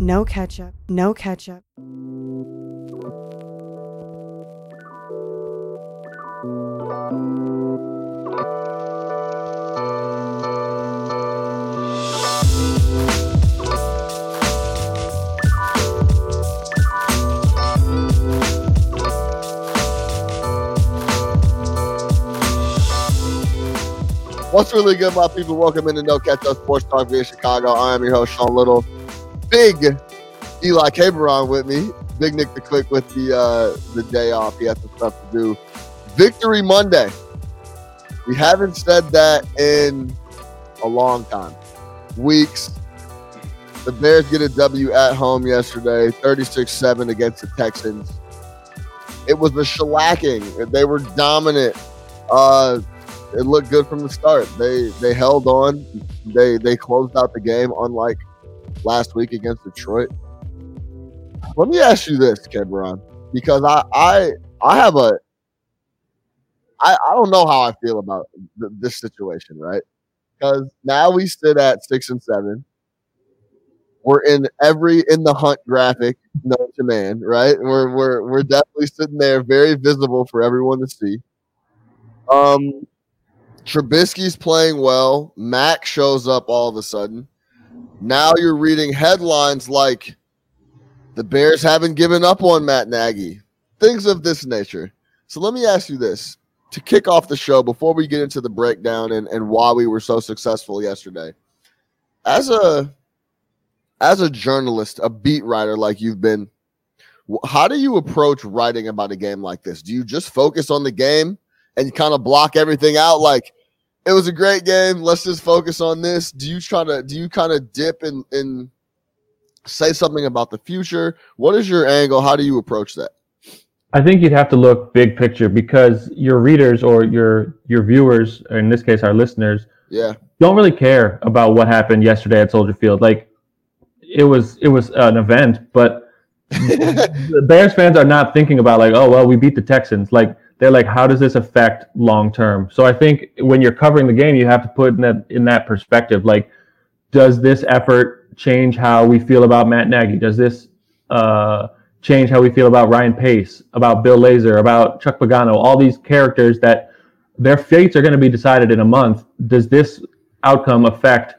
no ketchup, no ketchup. What's really good, my people? Welcome into No Catch Up Sports Talk via Chicago. I am your host, Sean Little. Big Eli Caberon with me. Big Nick the Quick with the uh, the day off. He has some stuff to do. Victory Monday. We haven't said that in a long time. Weeks. The Bears get a W at home yesterday, 36-7 against the Texans. It was a shellacking. They were dominant. Uh, it looked good from the start. They they held on. They they closed out the game, unlike last week against Detroit. Let me ask you this, Cameron, because I I I have a I I don't know how I feel about th- this situation, right? Because now we sit at six and seven. We're in every in the hunt graphic known to man, right? We're we're we're definitely sitting there, very visible for everyone to see. Um, Trubisky's playing well. Mack shows up all of a sudden. Now you're reading headlines like the Bears haven't given up on Matt Nagy, things of this nature. So let me ask you this to kick off the show before we get into the breakdown and, and why we were so successful yesterday. As a as a journalist, a beat writer like you've been, how do you approach writing about a game like this? Do you just focus on the game and kind of block everything out like it was a great game. Let's just focus on this. Do you try to do you kind of dip and and say something about the future? What is your angle? How do you approach that? I think you'd have to look big picture because your readers or your your viewers, or in this case our listeners, yeah, don't really care about what happened yesterday at Soldier Field. Like it was it was an event, but the Bears fans are not thinking about like, oh well, we beat the Texans. Like they're like, how does this affect long term? So I think when you're covering the game, you have to put in that in that perspective. Like, does this effort change how we feel about Matt Nagy? Does this uh, change how we feel about Ryan Pace, about Bill Lazor, about Chuck Pagano, all these characters that their fates are going to be decided in a month? Does this outcome affect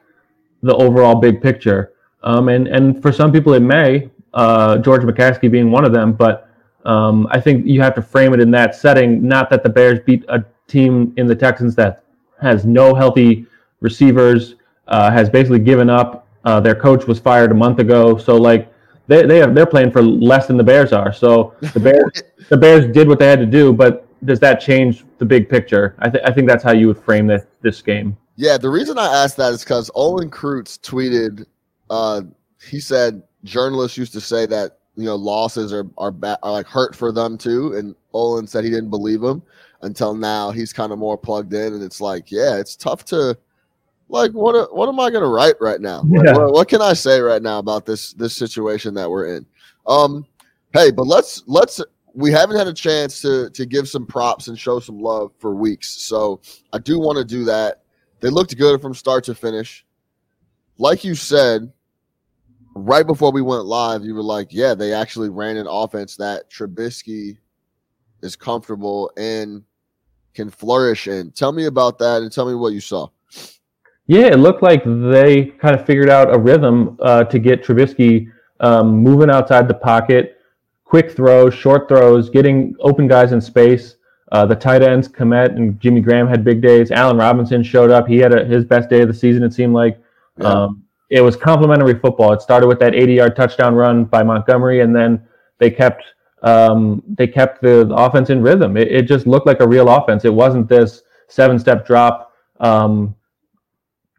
the overall big picture? Um, and and for some people it may, uh, George McCaskey being one of them, but um, I think you have to frame it in that setting. Not that the Bears beat a team in the Texans that has no healthy receivers, uh, has basically given up. Uh, their coach was fired a month ago, so like they they have, they're playing for less than the Bears are. So the Bears the Bears did what they had to do, but does that change the big picture? I, th- I think that's how you would frame this this game. Yeah, the reason I asked that is because Olin Kreutz tweeted. Uh, he said journalists used to say that you know losses are are, ba- are like hurt for them too. And Olin said he didn't believe him until now. He's kind of more plugged in, and it's like, yeah, it's tough to like what what am I gonna write right now? Like, Yeah. what, what can I say right now about this this situation that we're in? Um, hey, but let's let's we haven't had a chance to to give some props and show some love for weeks, so I do want to do that. They looked good from start to finish. Like you said, right before we went live, you were like, "Yeah, they actually ran an offense that Trubisky is comfortable and can flourish in." Tell me about that, and tell me what you saw. Yeah, it looked like they kind of figured out a rhythm uh, to get Trubisky um, moving outside the pocket, quick throws, short throws, getting open guys in space. Uh, the tight ends, Kmet and Jimmy Graham had big days. Allen Robinson showed up. He had a, his best day of the season, it seemed like. Yeah. Um, it was complimentary football. It started with that 80-yard touchdown run by Montgomery, and then they kept um, they kept the, offense in rhythm. It, it just looked like a real offense. It wasn't this seven-step drop. Um,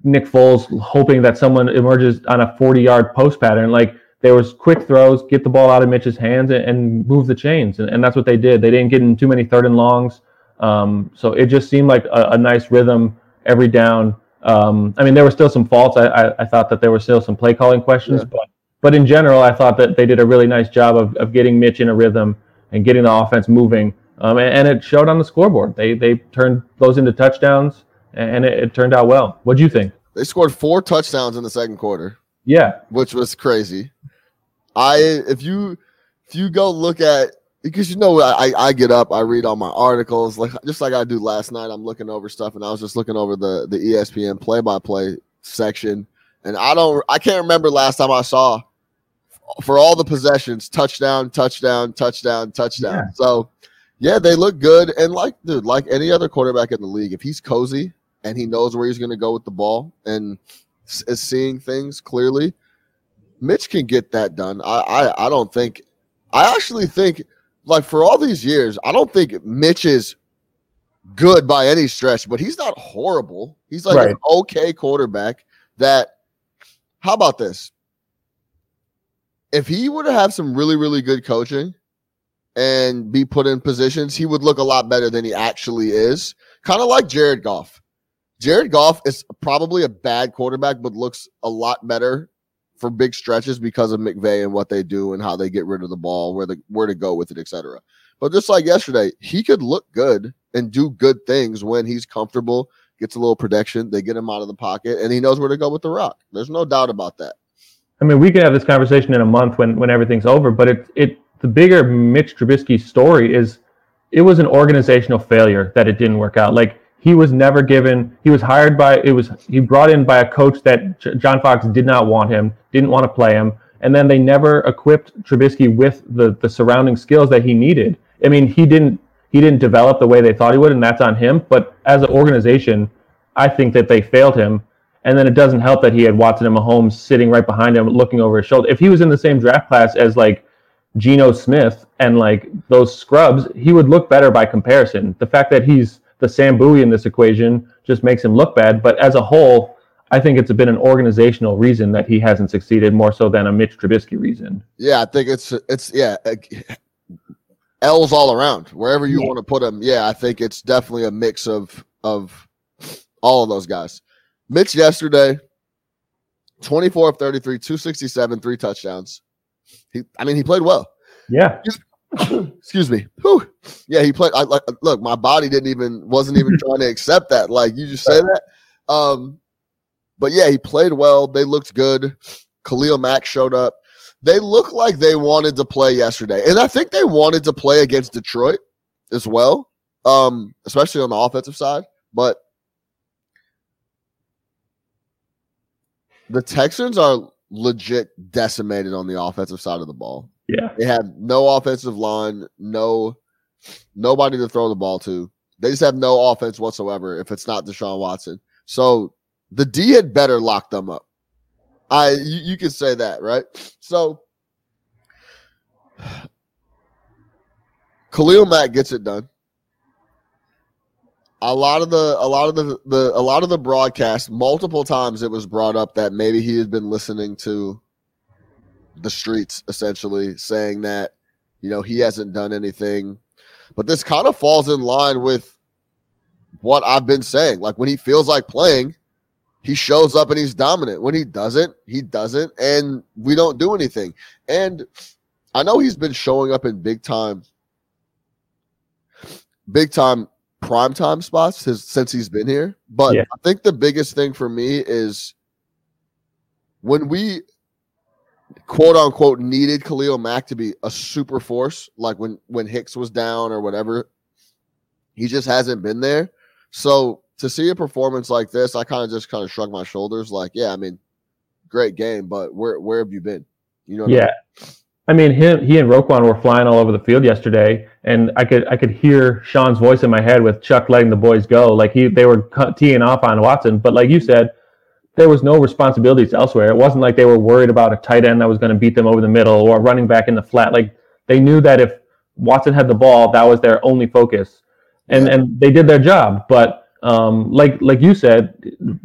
Nick Foles hoping that someone emerges on a 40 yard post pattern. Like there was quick throws, get the ball out of Mitch's hands and, and move the chains. And, and that's what they did. They didn't get in too many third and longs. Um, so it just seemed like a, a nice rhythm every down. Um, I mean, there were still some faults. I, I, I thought that there were still some play calling questions, Yeah. but but in general, I thought that they did a really nice job of, of getting Mitch in a rhythm and getting the offense moving. Um, and, and it showed on the scoreboard. They they turned those into touchdowns, and it, it turned out well. What do you think? They scored four touchdowns in the second quarter, Yeah, which was crazy. I if you if you go look at because you know I, I get up, I read all my articles, like just like I do last night. I'm looking over stuff, and I was just looking over the the ESPN play by play section, and I don't I can't remember last time I saw for all the possessions touchdown, touchdown, touchdown, touchdown. Yeah. So yeah, they look good, and like dude, like any other quarterback in the league, if he's cozy and he knows where he's going to go with the ball and is seeing things clearly, Mitch can get that done. I, I I don't think. I actually think like for all these years, I don't think Mitch is good by any stretch, but he's not horrible. He's like Right. an okay quarterback that how about this? If he were to have some really, really good coaching and be put in positions, he would look a lot better than he actually is. Kind of like Jared Goff. Jared Goff is probably a bad quarterback, but looks a lot better for big stretches because of McVay and what they do and how they get rid of the ball, where the where to go with it, etc. But just like yesterday, he could look good and do good things when he's comfortable, gets a little protection, they get him out of the pocket, and he knows where to go with the rock. There's no doubt about that. I mean, we could have this conversation in a month when when everything's over. But it it the bigger Mitch Trubisky story is it was an organizational failure that it didn't work out. Like he was never given. He was hired by it was he brought in by a coach that J- John Fox did not want him, didn't want to play him, and then they never equipped Trubisky with the the surrounding skills that he needed. I mean, he didn't he didn't develop the way they thought he would, and that's on him. But as an organization, I think that they failed him. And then it doesn't help that he had Watson and Mahomes sitting right behind him, looking over his shoulder. If he was in the same draft class as like Geno Smith and like those scrubs, he would look better by comparison. The fact that he's the Sam Bowie in this equation just makes him look bad. But as a whole, I think it's been an organizational reason that he hasn't succeeded more so than a Mitch Trubisky reason. Yeah, I think it's it's yeah, L's all around wherever you Yeah. want to put them. Yeah, I think it's definitely a mix of of all of those guys. Mitch yesterday, twenty four of thirty three, two sixty seven, three touchdowns. He, I mean, he played well. Yeah. Excuse me. Whew. Yeah, he played. I like. Look, my body didn't even wasn't even trying to accept that. Like you just say that. Um, but yeah, he played well. They looked good. Khalil Mack showed up. They looked like they wanted to play yesterday, and I think they wanted to play against Detroit as well, um, especially on the offensive side. But the Texans are legit decimated on the offensive side of the ball. Yeah. They have no offensive line, no nobody to throw the ball to. They just have no offense whatsoever if it's not Deshaun Watson. So the D had better lock them up. I you, you could say that, right? So Khalil Mack gets it done. A lot of the a lot of the, the a lot of the broadcast multiple times it was brought up that maybe he had been listening to the streets essentially saying that you know he hasn't done anything. But this kind of falls in line with what i've been saying. Like when he feels like playing he shows up and he's dominant. When he doesn't he doesn't and we don't do anything. And i know he's been showing up in big time big time prime time spots his, since he's been here. But Yeah. i think the biggest thing for me is when we quote unquote needed Khalil Mack to be a super force, like when when Hicks was down or whatever. He just hasn't been there. So to see a performance like this, I kind of just kind of shrug my shoulders, like, yeah, I mean, great game, but where where have you been? You know, what I mean? Yeah. I mean, him, he and Roquan were flying all over the field yesterday, and I could I could hear Sean's voice in my head with Chuck letting the boys go. Like he, they were teeing off on Watson, but like you said, there was no responsibilities elsewhere. It wasn't like they were worried about a tight end that was going to beat them over the middle or running back in the flat. Like they knew that if Watson had the ball, that was their only focus, and Yeah. and they did their job. But um, like like you said,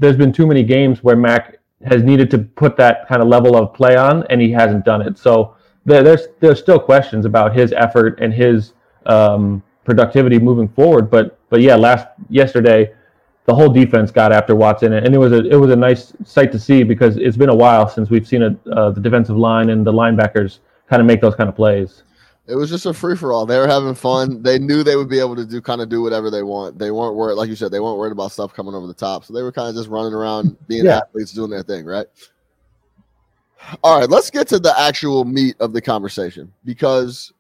there's been too many games where Mack has needed to put that kind of level of play on, and he hasn't done it. So there, there's there's still questions about his effort and his um, productivity moving forward. But but yeah, last yesterday, the whole defense got after Watson, and it was a it was a nice sight to see because it's been a while since we've seen a, uh, the defensive line and the linebackers kind of make those kind of plays. It was just a free for all. They were having fun. They knew they would be able to do kind of do whatever they want. They weren't worried, like you said, they weren't worried about stuff coming over the top. So they were kind of just running around, being Yeah. athletes, doing their thing, right? All right, let's get to the actual meat of the conversation because,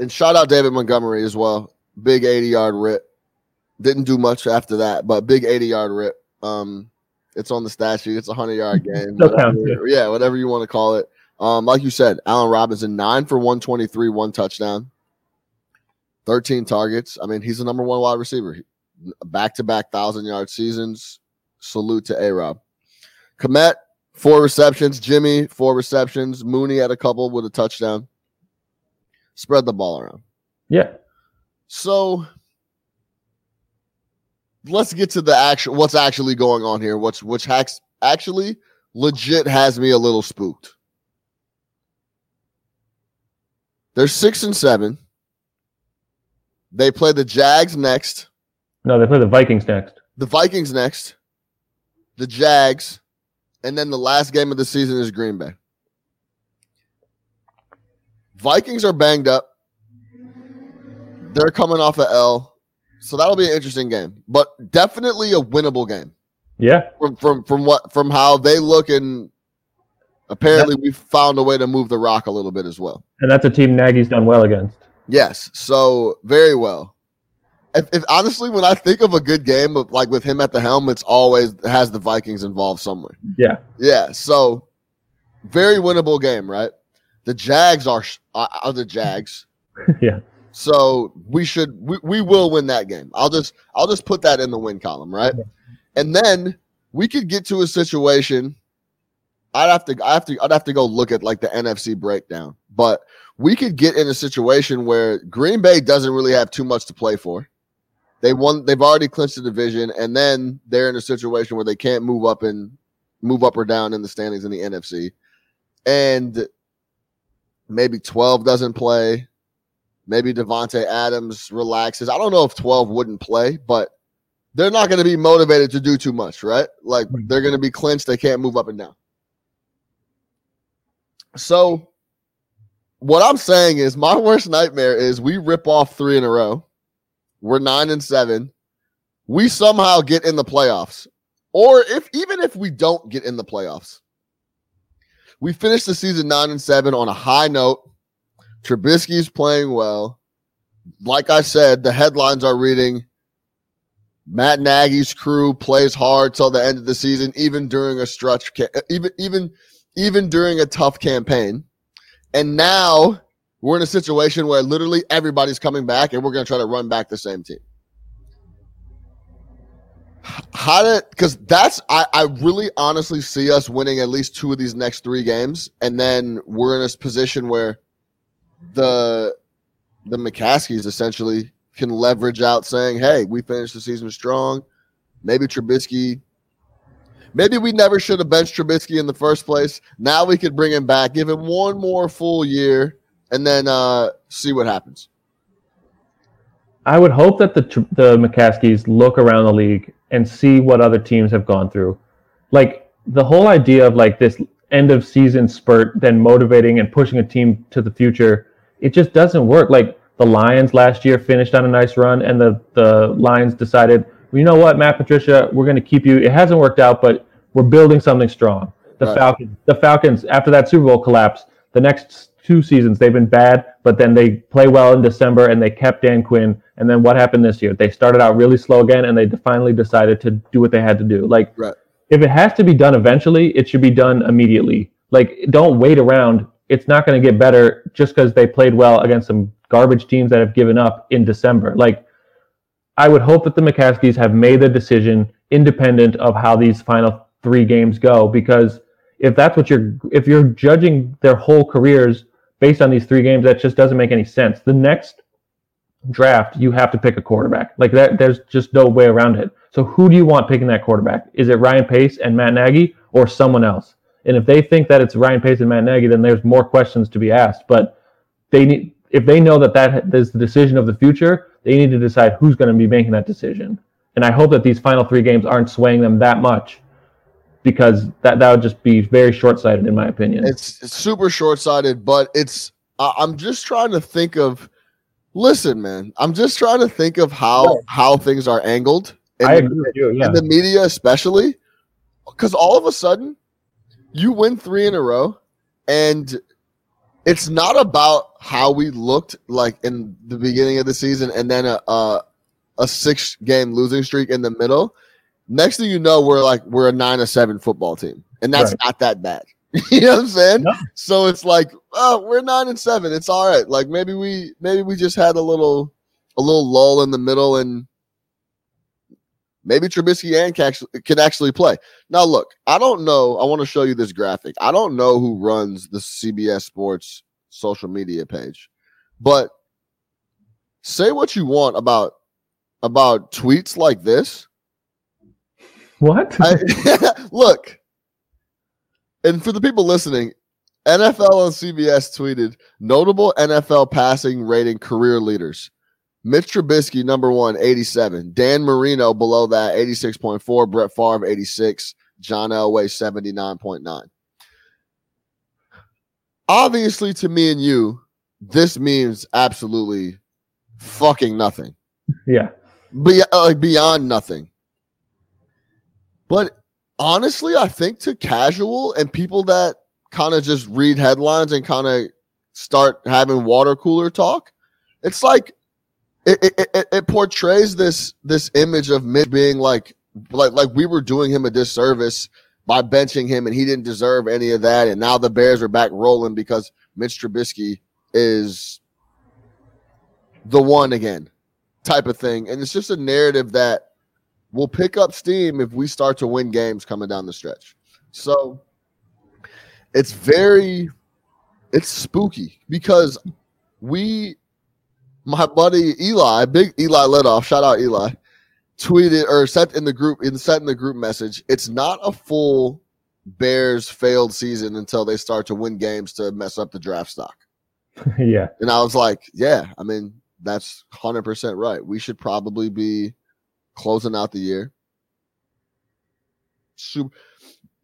and shout out David Montgomery as well. Big 80 yard rip. Didn't do much after that, but big 80 yard rip. Um, it's on the stat sheet. It's a 100 yard game. Whatever- yeah, whatever you want to call it. Um, like you said, Allen Robinson, nine for 123, one touchdown, 13 targets. I mean, he's the number one wide receiver. Back to back thousand yard seasons. Salute to A Rob. Kmet, four receptions. Jimmy, four receptions. Mooney had a couple with a touchdown. Spread the ball around. Yeah. So let's get to the actual what's actually going on here. What's which hacks actually legit has me a little spooked. They're six and seven. They play the Jags next, No, they play the Vikings next. the Vikings next, the Jags, and then the last game of the season is Green Bay. Vikings are banged up. They're coming off a L. So that'll be an interesting game, but definitely a winnable game Yeah. from from from what from how they look and apparently we found a way to move the rock a little bit as well. And that's a team Nagy's done well against. Yes, so very well. If, if honestly, when I think of a good game, of, like with him at the helm, it's always has the Vikings involved somewhere. Yeah. Yeah, so very winnable game, right? The Jags are are are the Jags, yeah. So we should we, we will win that game. I'll just I'll just put that in the win column, right? And then we could get to a situation. I'd have to I have to I'd have to go look at like the NFC breakdown, but we could get in a situation where Green Bay doesn't really have too much to play for. They won. They've already clinched the division, and then they're in a situation where they can't move up and move up or down in the standings in the NFC. And maybe twelve doesn't play. Maybe Davante Adams relaxes. I don't know if twelve wouldn't play, but they're not going to be motivated to do too much, right? Like they're going to be clinched. They can't move up and down. So, what I'm saying is, my worst nightmare is we rip off three in a row. We're nine and seven. We somehow get in the playoffs, or if even if we don't get in the playoffs, we finish the season nine and seven on a high note. Trubisky's playing well. Like I said, the headlines are reading Matt Nagy's crew plays hard till the end of the season, even during a stretch, even even even during a tough campaign. And now we're in a situation where literally everybody's coming back, and we're going to try to run back the same team. How did? Because that's I, I really honestly see us winning at least two of these next three games, and then we're in a position where the the McCaskies essentially can leverage out saying, "Hey, we finished the season strong. Maybe Trubisky. Maybe we never should have benched Trubisky in the first place. Now we could bring him back, give him one more full year, and then uh, see what happens." I would hope that the the McCaskies look around the league and see what other teams have gone through. Like the whole idea of like this end of season spurt, then motivating and pushing a team to the future, it just doesn't work. Like the Lions last year finished on a nice run, and the the Lions decided, well, you know what, Matt Patricia, we're going to keep you. It hasn't worked out, but we're building something strong. The Right. Falcons, the Falcons, after that Super Bowl collapse, the next two seasons they've been bad, but then they play well in December and they kept Dan Quinn. And then what happened this year? They started out really slow again, and they finally decided to do what they had to do. Like, Right. if it has to be done eventually, it should be done immediately. Like, don't wait around. It's not going to get better just because they played well against some garbage teams that have given up in December. Like, I would hope that the McCaskies have made the decision independent of how these final three games go, because if that's what you're, if you're judging their whole careers based on these three games, that just doesn't make any sense. The next draft, you have to pick a quarterback. Like that, there's just no way around it. So who do you want picking that quarterback? Is it Ryan Pace and Matt Nagy or someone else? And if they think that it's Ryan Pace and Matt Nagy, then there's more questions to be asked. But they need, if they know that that is the decision of the future, they need to decide who's going to be making that decision. And I hope that these final three games aren't swaying them that much, because that that would just be very short sighted, in my opinion. It's, it's super short sighted, but it's. I'm just trying to think of. Listen, man, I'm just trying to think of how how things are angled in, I the, agree with you. Yeah. in the media, especially because all of a sudden, you win three in a row, and it's not about how we looked like in the beginning of the season and then a a, a six game losing streak in the middle. Next thing you know, we're like we're a nine to seven football team, and that's Right. not that bad. you know what I'm saying? No. So it's like, oh, we're nine and seven. It's all right. Like maybe we maybe we just had a little a little lull in the middle, and maybe Trubisky and can actually, can actually play. Now, look, I don't know. I want to show you this graphic. I don't know who runs the CBS Sports social media page, but say what you want about about tweets like this. What? I, look, and for the people listening, NFL on CBS tweeted notable NFL passing rating career leaders. Mitch Trubisky, number one, 87. Dan Marino below that, 86.4. Brett Favre, 86. John Elway, 79.9. Obviously, to me and you, this means absolutely fucking nothing. yeah. Be- uh, like beyond nothing. But honestly, I think to casual and people that kind of just read headlines and kind of start having water cooler talk, it's like it, it, it, portrays this this image of Mitch being like like like we were doing him a disservice by benching him and he didn't deserve any of that. And now the Bears are back rolling because Mitch Trubisky is the one again type of thing. And it's just a narrative that will pick up steam if we start to win games coming down the stretch. So it's very it's spooky because we my buddy Eli, big Eli let off, shout out Eli, tweeted or sent in the group in sent in the group message. It's not a full Bears failed season until they start to win games to mess up the draft stock. yeah. And I was like, yeah, I mean, that's 100% right. We should probably be closing out the year.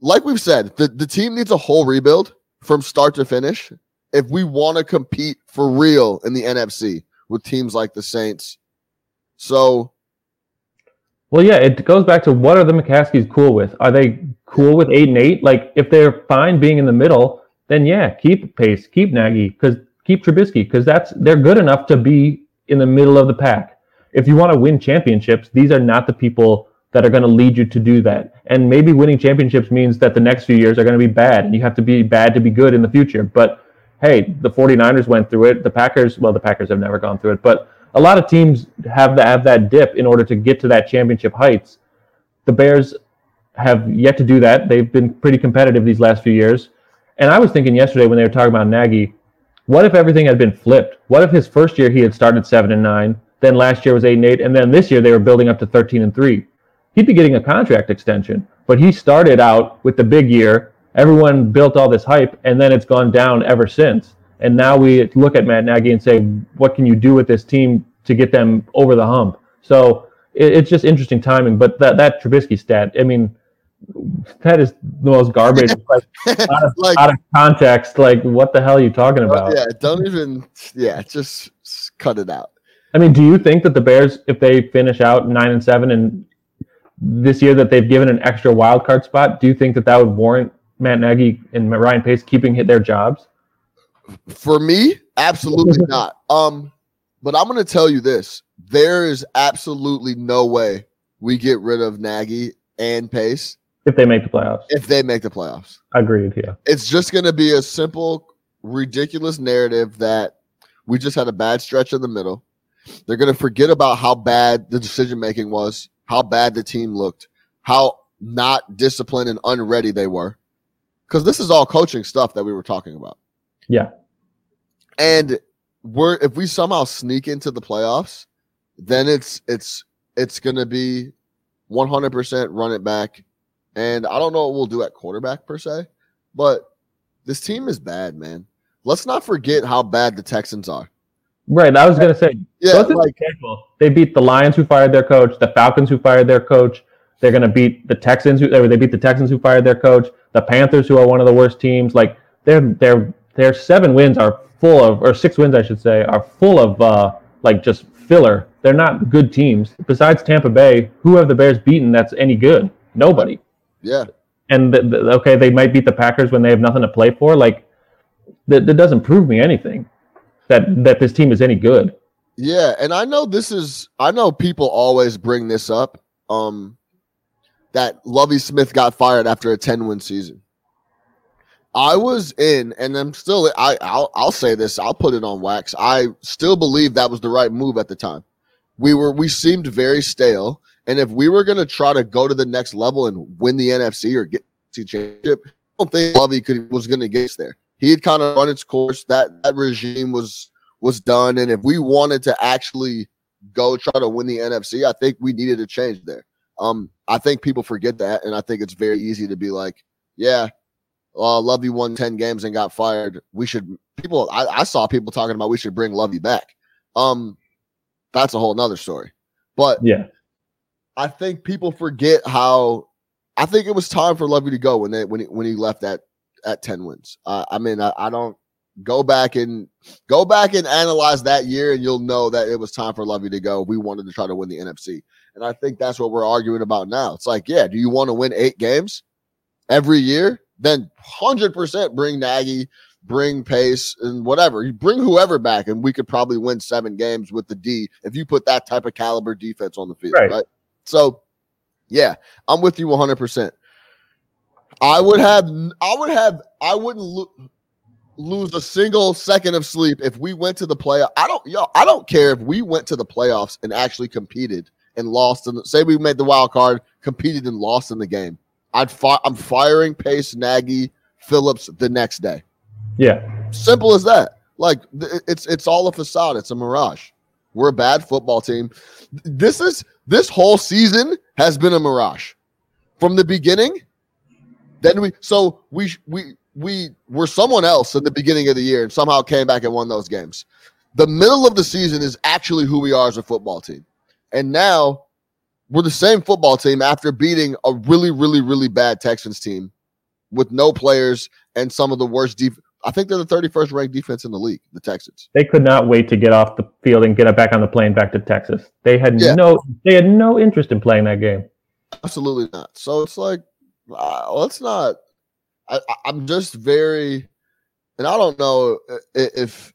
Like we've said, the, the team needs a whole rebuild from start to finish if we want to compete for real in the NFC with teams like the Saints. So, Well, yeah, it goes back to what are the McCaskies cool with? Are they cool with eight and eight? Like, if they're fine being in the middle, then yeah, keep Pace, keep Nagy, because keep Trubisky, because that's they're good enough to be in the middle of the pack. If you want to win championships, these are not the people that are going to lead you to do that. And maybe winning championships means that the next few years are going to be bad, and you have to be bad to be good in the future. But hey, the 49ers went through it. The Packers, well, the Packers have never gone through it, but a lot of teams have that have that dip in order to get to that championship heights. The Bears have yet to do that. They've been pretty competitive these last few years. And I was thinking yesterday when they were talking about Nagy, what if everything had been flipped? What if his first year he had started seven and nine, then last year was eight and eight, and then this year they were building up to thirteen and three? He'd be getting a contract extension. But he started out with the big year. Everyone built all this hype, and then it's gone down ever since. And now we look at Matt Nagy and say, what can you do with this team to get them over the hump? So it, it's just interesting timing. But that that Trubisky stat, I mean, that is the most garbage. Like out of, like, out of context. Like, what the hell are you talking oh, about? yeah, don't even, yeah, just s- cut it out. I mean, do you think that the Bears, if they finish out nine and seven, and this year that they've given an extra wild card spot, do you think that that would warrant Matt Nagy and Ryan Pace keeping hit their jobs? For me, absolutely not. Um, but I'm going to tell you this: there is absolutely no way we get rid of Nagy and Pace If they make the playoffs, if they make the playoffs. agreed. Yeah, It's just going to be a simple, ridiculous narrative that we just had a bad stretch in the middle. They're going to forget about how bad the decision making was, how bad the team looked, how not disciplined and unready they were. Because this is all coaching stuff that we were talking about. yeah. And we're if we somehow sneak into the playoffs, then it's it's it's gonna be 100% run it back. And I don't know what we'll do at quarterback per se, but this team is bad, man. Let's not forget how bad the Texans are. Right. I was gonna say, Yeah, like the. They beat the Lions, who fired their coach. The Falcons, who fired their coach. They're gonna beat the Texans. Who they beat the Texans, who fired their coach. The Panthers, who are one of the worst teams. Like their their their seven wins are full of, or six wins, I should say, are full of uh like just filler. They're not good teams. Besides Tampa Bay, who have the Bears beaten that's any good? Nobody. yeah, and the, the, okay, they might beat the Packers when they have nothing to play for. Like that, that doesn't prove me anything that that this team is any good. Yeah, and I know this is I know people always bring this up. Um that Lovie Smith got fired after a 10 win season. I was in, and I'm still. I I'll, I'll say this. I'll put it on wax. I still believe that was the right move at the time. We were we seemed very stale, and if we were going to try to go to the next level and win the NFC or get to championship, I don't think Lovie could was going to get us there. He had kind of run its course. That that regime was was done, and if we wanted to actually go try to win the NFC, I think we needed a change there. Um, I think people forget that, and I think it's very easy to be like, yeah, uh, Lovie won 10 games and got fired. We should people I, I, saw people talking about we should bring Lovie back. Um that's a whole nother story. But yeah, I think people forget how I think it was time for Lovie to go when they when he when he left at at 10 wins. Uh, I mean I, I don't go back and go back and analyze that year and you'll know that it was time for Lovie to go. We wanted to try to win the NFC. And I think that's what we're arguing about now. It's like, yeah, do you want to win eight games every year? then 100% bring Nagy, bring Pace, and whatever. You bring whoever back, and we could probably win seven games with the D if you put that type of caliber defense on the field, right? right? So, yeah, I'm with you 100%. I would have, I would have, I wouldn't lo- lose a single second of sleep if we went to the playoff. I don't, yo, I don't care if we went to the playoffs and actually competed and lost. And say we made the wild card, competed and lost in the game. I'd fi- I'm firing Pace, Nagy, Phillips the next day. Yeah, simple as that. Like it's it's all a facade. It's a mirage. We're a bad football team. This is this whole season has been a mirage from the beginning. Then we so we we we were someone else in the beginning of the year and somehow came back and won those games. The middle of the season is actually who we are as a football team. And now we're the same football team after beating a really, really, really bad Texans team with no players and some of the worst defense. I think they're the 31st ranked defense in the league, the Texans. They could not wait to get off the field and get back on the plane back to Texas. They had yeah. no they had no interest in playing that game. Absolutely not. So it's like uh, let's not I, I'm just very and I don't know if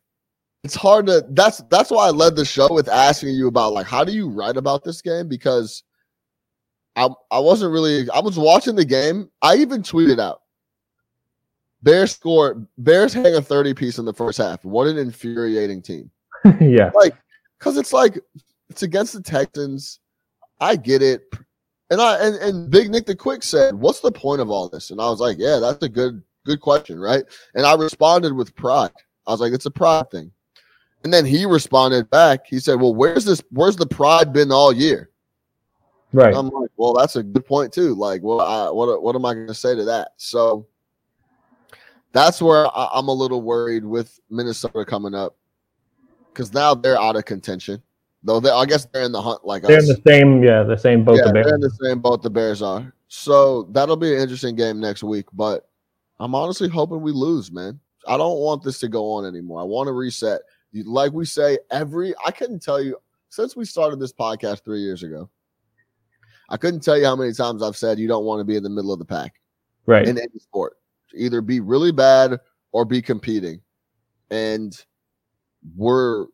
it's hard to that's that's why I led the show with asking you about like how do you write about this game because I I wasn't really I was watching the game. I even tweeted out Bears score Bears hang a 30 piece in the first half. What an infuriating team. yeah. Like cuz it's like it's against the Texans. I get it. And I and, and Big Nick the Quick said, "What's the point of all this?" And I was like, "Yeah, that's a good good question, right?" And I responded with pride. I was like, "It's a pride thing." And then he responded back. He said, "Well, where's this? Where's the pride been all year?" Right. And I'm like, "Well, that's a good point too. Like, well, I, what what am I going to say to that?" So that's where I, I'm a little worried with Minnesota coming up because now they're out of contention. Though they, I guess they're in the hunt like they're us. in the same, yeah, the same boat. Yeah, the Bears. they're in the same boat the Bears are. So that'll be an interesting game next week. But I'm honestly hoping we lose, man. I don't want this to go on anymore. I want to reset like we say, every I couldn't tell you since we started this podcast three years ago. I couldn't tell you how many times I've said you don't want to be in the middle of the pack, right? In any sport, either be really bad or be competing, and we're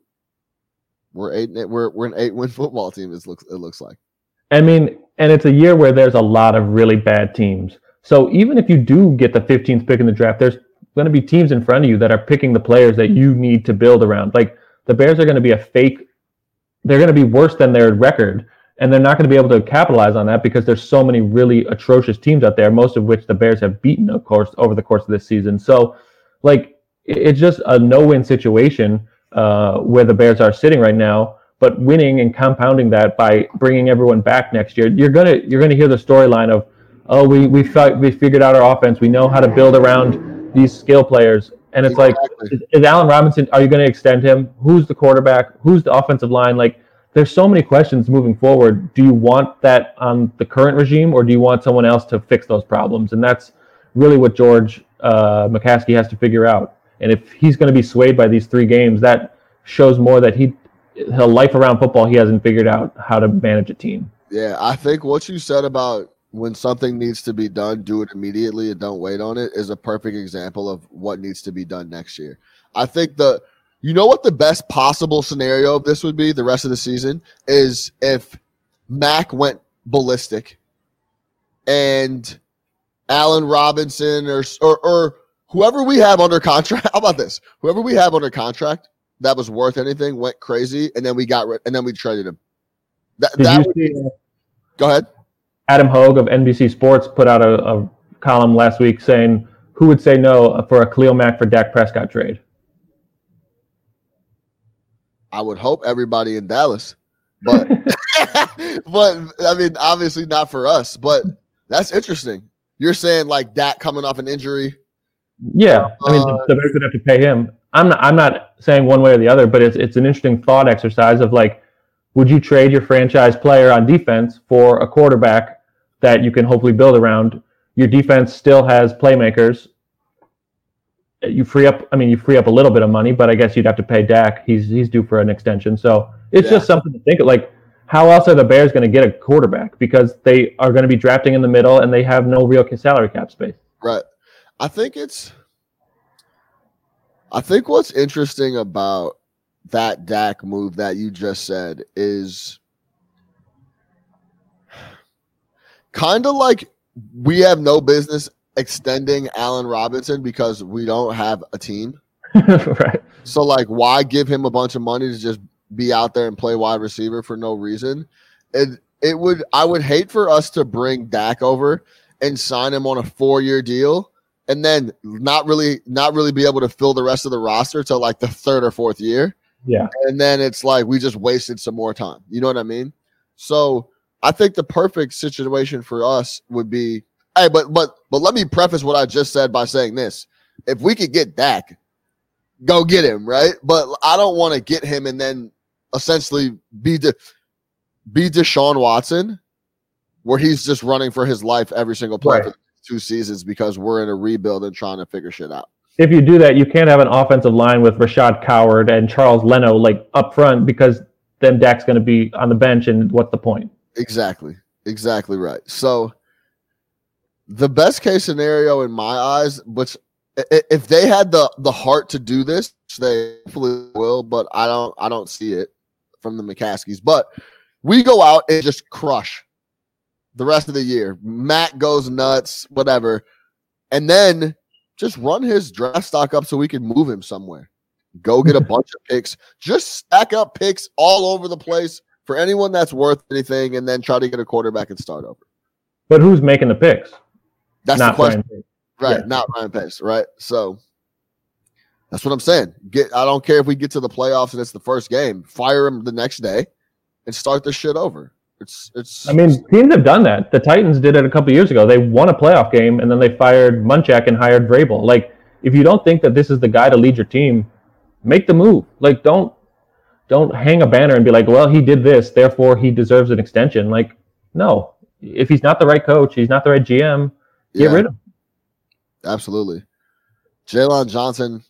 we're eight we're we're an eight win football team. It looks it looks like. I mean, and it's a year where there's a lot of really bad teams. So even if you do get the 15th pick in the draft, there's going to be teams in front of you that are picking the players that you need to build around. Like the Bears are going to be a fake. They're going to be worse than their record, and they're not going to be able to capitalize on that because there's so many really atrocious teams out there, most of which the Bears have beaten, of course, over the course of this season. So, like, it's just a no-win situation uh, where the Bears are sitting right now. But winning and compounding that by bringing everyone back next year, you're gonna you're gonna hear the storyline of, oh, we we we figured out our offense. We know how to build around these skill players. And it's exactly. like, is, Allen Robinson, are you going to extend him? Who's the quarterback? Who's the offensive line? Like, there's so many questions moving forward. Do you want that on the current regime or do you want someone else to fix those problems? And that's really what George uh, McCaskey has to figure out. And if he's going to be swayed by these three games, that shows more that he, a life around football, he hasn't figured out how to manage a team. Yeah, I think what you said about when something needs to be done, do it immediately and don't wait on it is a perfect example of what needs to be done next year. I think the you know what the best possible scenario of this would be the rest of the season is if Mack went ballistic and Allen Robinson or or, or whoever we have under contract. How about this? Whoever we have under contract that was worth anything went crazy, and then we got rid, and then we traded him. That, that would, see uh, go ahead. Adam Hoge of NBC Sports put out a, a column last week saying who would say no for a Khalil Mack for Dak Prescott trade? I would hope everybody in Dallas, but but I mean, obviously not for us. But that's interesting. You're saying like Dak coming off an injury. Yeah, I mean, Uh, the, the Bears would have to pay him. I'm not. I'm not saying one way or the other, but it's it's an interesting thought exercise of like, would you trade your franchise player on defense for a quarterback that you can hopefully build around? Your defense still has playmakers. You free up. I mean, you free up a little bit of money, but I guess you'd have to pay Dak. He's he's due for an extension, so it's Yeah. just something to think. of. Like, how else are the Bears going to get a quarterback? Because they are going to be drafting in the middle, and they have no real salary cap space. Right. I think it's I think what's interesting about that Dak move that you just said is kind of like we have no business extending Allen Robinson because we don't have a team. right. So like why give him a bunch of money to just be out there and play wide receiver for no reason? It it would I would hate for us to bring Dak over and sign him on a four year deal and then not really not really be able to fill the rest of the roster till like the third or fourth year. Yeah. And then it's like we just wasted some more time. You know what I mean? So I think the perfect situation for us would be hey, but but but let me preface what I just said by saying this. If we could get Dak, go get him, right? But I don't want to get him and then essentially be the be Deshaun Watson, where he's just running for his life every single play Right. for two seasons because we're in a rebuild and trying to figure shit out. if you do that, you can't have an offensive line with Rashad Coward and Charles Leno like up front because then Dak's going to be on the bench, and what's the point? Exactly. Exactly right. So the best case scenario in my eyes, which if they had the the heart to do this, they hopefully will, but I don't I don't see it from the McCaskies. But we go out and just crush the rest of the year. Matt goes nuts, whatever. And then just run his draft stock up so we can move him somewhere. Go get a bunch of picks. Just stack up picks all over the place for anyone that's worth anything, and then try to get a quarterback and start over. But who's making the picks? That's Not the question, right? yeah. Not Ryan Pace, right? So that's what I'm saying. Get. I don't care if we get to the playoffs and it's the first game. Fire him the next day and start this shit over. It's it's. I mean, teams have done that. The Titans did it a couple years ago. They won a playoff game, and then they fired Munchak and hired Vrabel. Like, if you don't think that this is the guy to lead your team, make the move. Like, don't don't hang a banner and be like, "Well, he did this, therefore he deserves an extension." Like, no. If he's not the right coach, he's not the right GM. Get yeah, rid of him. absolutely. Jaylon Johnson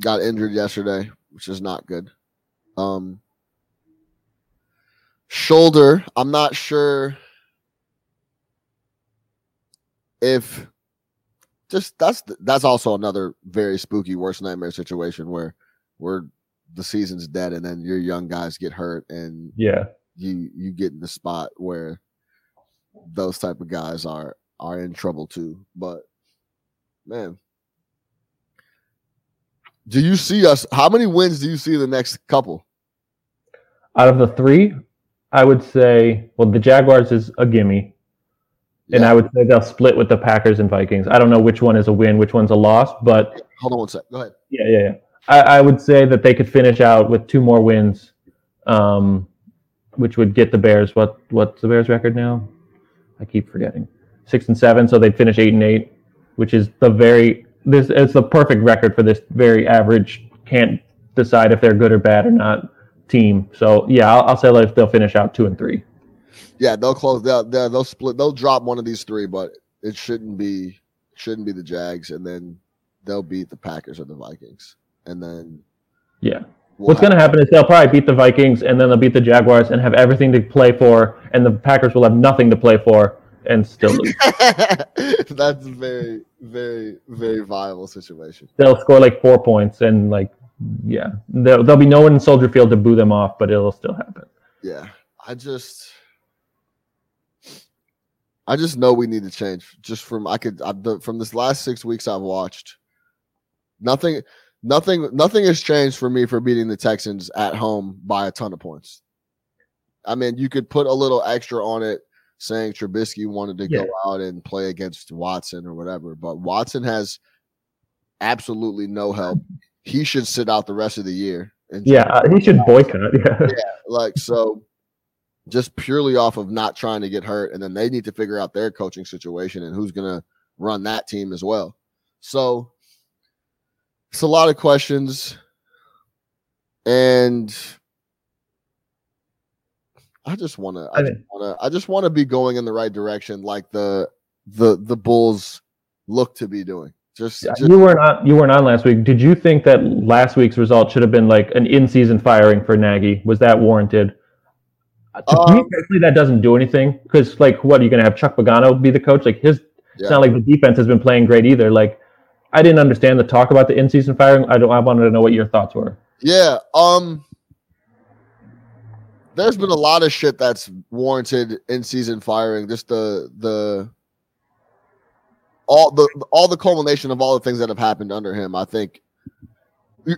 got injured yesterday, which is not good. Um, shoulder, I'm not sure if just that's that's also another very spooky worst nightmare situation where where the season's dead and then your young guys get hurt and Yeah. you you get in the spot where those type of guys are are in trouble too. But man, do you see us? How many wins do you see the next couple? Out of the three, I would say, well, the Jaguars is a gimme. And I would say they'll split with the Packers and Vikings. I don't know which one is a win, which one's a loss, but hold on one sec. Go ahead. yeah, yeah, yeah. I, I would say that they could finish out with two more wins, um, which would get the Bears. What what's the Bears record now? I keep forgetting. Six and seven, so they'd finish eight and eight, which is the very this it's the perfect record for this very average can't decide if they're good or bad or not team. So yeah, I'll, I'll say like they'll finish out two and three. Yeah, they'll close. They'll, they'll they'll split. They'll drop one of these three, but it shouldn't be shouldn't be the Jags, and then they'll beat the Packers or the Vikings, and then Yeah. we'll What's going to happen is they'll probably beat the Vikings and then they'll beat the Jaguars and have everything to play for, and the Packers will have nothing to play for, and still lose. That's a very, very, very viable situation. They'll score like four points and like yeah, there'll, there'll be no one in Soldier Field to boo them off, but it'll still happen. Yeah, I just, I just know we need to change. Just from I could I, the, from this last six weeks I've watched, nothing, nothing, nothing has changed for me for beating the Texans at home by a ton of points. I mean, you could put a little extra on it, saying Trubisky wanted to Yeah. go out and play against Watson or whatever, but Watson has absolutely no help. He should sit out the rest of the year. And Yeah, uh, he should boycott. Yeah. like so just purely off of not trying to get hurt and then they need to figure out their coaching situation and who's going to run that team as well so it's a lot of questions and i just want to i just want to i just want to be going in the right direction like the the the bulls look to be doing just, Yeah, just you weren't on. You weren't on last week. Did you think that last week's result should have been like an in-season firing for Nagy? Was that warranted? Uh, To me Um, personally, that doesn't do anything because, like, what are you going to have Chuck Pagano be the coach? Like, his yeah. it's not like the defense has been playing great either. Like, I didn't understand the talk about the in-season firing. I don't. I wanted to know what your thoughts were. Yeah. Um there's been a lot of shit that's warranted in season firing. Just the the all the all the culmination of all the things that have happened under him. I think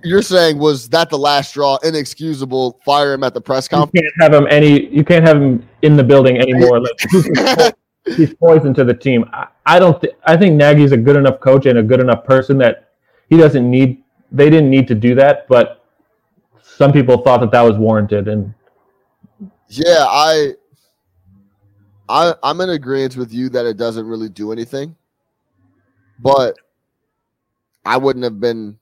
you're saying was that the last straw, inexcusable. Fire him at the press You conference. can't have him any. You can't have him in the building anymore. He's poison to the team. I, I don't. Th- I think Nagy's a good enough coach and a good enough person that he doesn't need. They didn't need to do that, but some people thought that that was warranted. And Yeah, I, I, I'm in agreement with you that it doesn't really do anything, but I wouldn't have been.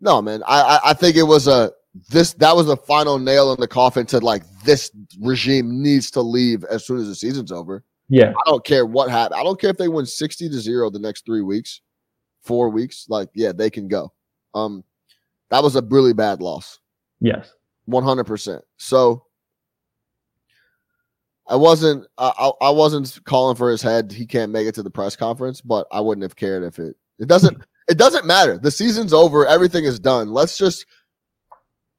No, man, I, I, I think it was a this that was the final nail in the coffin to like this regime needs to leave as soon as the season's over. Yeah, I don't care what happened. I don't care if they win sixty to zero the next three weeks, four weeks. Like, yeah, they can go. Um, that was a really bad loss. yes, One hundred percent. So I wasn't. I, I I wasn't calling for his head. He can't make it to the press conference, but I wouldn't have cared if it. It doesn't. It doesn't matter. The season's over. Everything is done. Let's just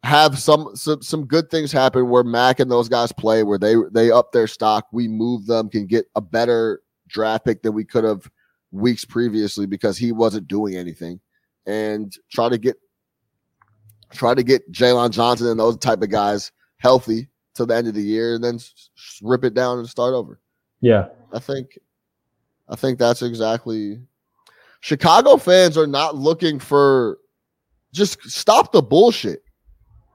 have some some some good things happen where Mack and those guys play, where they they up their stock. We move them, can get a better draft pick than we could have weeks previously because he wasn't doing anything, and try to get try to get Jaylon Johnson and those type of guys healthy till the end of the year, and then rip it down and start over. yeah, I think, I think that's exactly. Chicago fans are not looking for. Just stop the bullshit.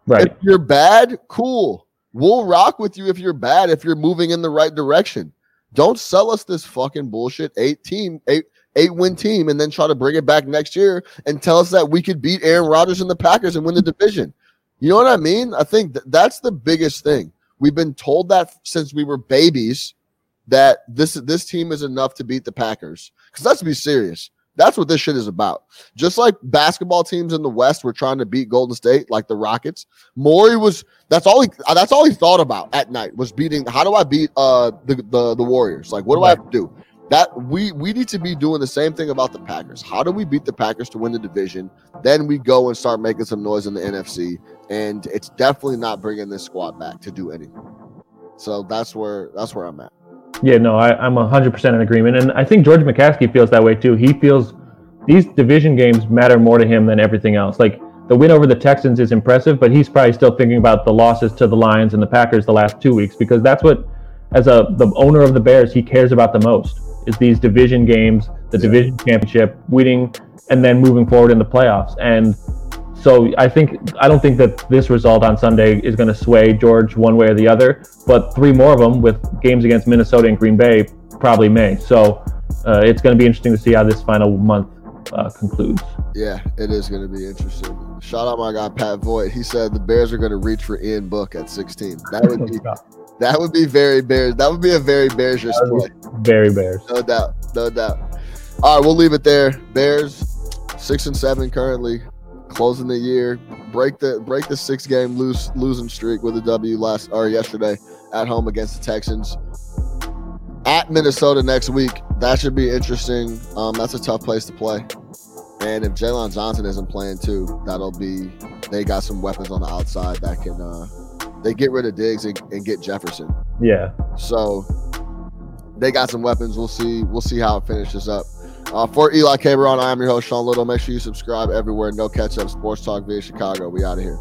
Right. If you're bad, cool. We'll rock with you if you're bad. If you're moving in the right direction, don't sell us this fucking bullshit eight team eight eight win team and then try to bring it back next year and tell us that we could beat Aaron Rodgers and the Packers and win the division. You know what I mean? I think th- that's the biggest thing. We've been told that since we were babies that this this team is enough to beat the Packers. Because let's be serious, that's what this shit is about. Just like basketball teams in the West were trying to beat Golden State, like the Rockets. Morey was that's all he that's all he thought about at night was beating. How do I beat uh the the, the Warriors? Like what do I have to do? That we we need to be doing the same thing about the Packers. How do we beat the Packers to win the division? Then we go and start making some noise in the NFC. And it's definitely not bringing this squad back to do anything. So that's where that's where I'm at. Yeah, no, I, I'm 100% in agreement. And I think George McCaskey feels that way too. He feels these division games matter more to him than everything else. Like the win over the Texans is impressive, but he's probably still thinking about the losses to the Lions and the Packers the last two weeks because that's what, as a the owner of the Bears, he cares about the most is these division games, the Yeah. division championship, winning, and then moving forward in the playoffs. And so I think I don't think that this result on Sunday is going to sway George one way or the other. But three more of them with games against Minnesota and Green Bay probably may. So uh, it's going to be interesting to see how this final month uh, concludes. Yeah, it is going to be interesting. Shout out my guy Pat Voigt. He said the Bears are going to reach for Ian Book at 16. That would be that would be very Bears. That would be a very Bears play. Very Bears. No doubt. No doubt. All right, we'll leave it there. Bears six and seven currently, closing the year. Break the break the six game lose losing streak with a W last or yesterday at home against the Texans. at Minnesota next week. That should be interesting. Um, that's a tough place to play. And if Jaylon Johnson isn't playing too, that'll be they got some weapons on the outside that can uh they get rid of Diggs and, and get Jefferson. Yeah. So they got some weapons. We'll see. We'll see how it finishes up. Uh, for Eli Cameron, I am your host Sean Little. Make sure you subscribe everywhere. No catch up. Sports Talk via Chicago. We out of here.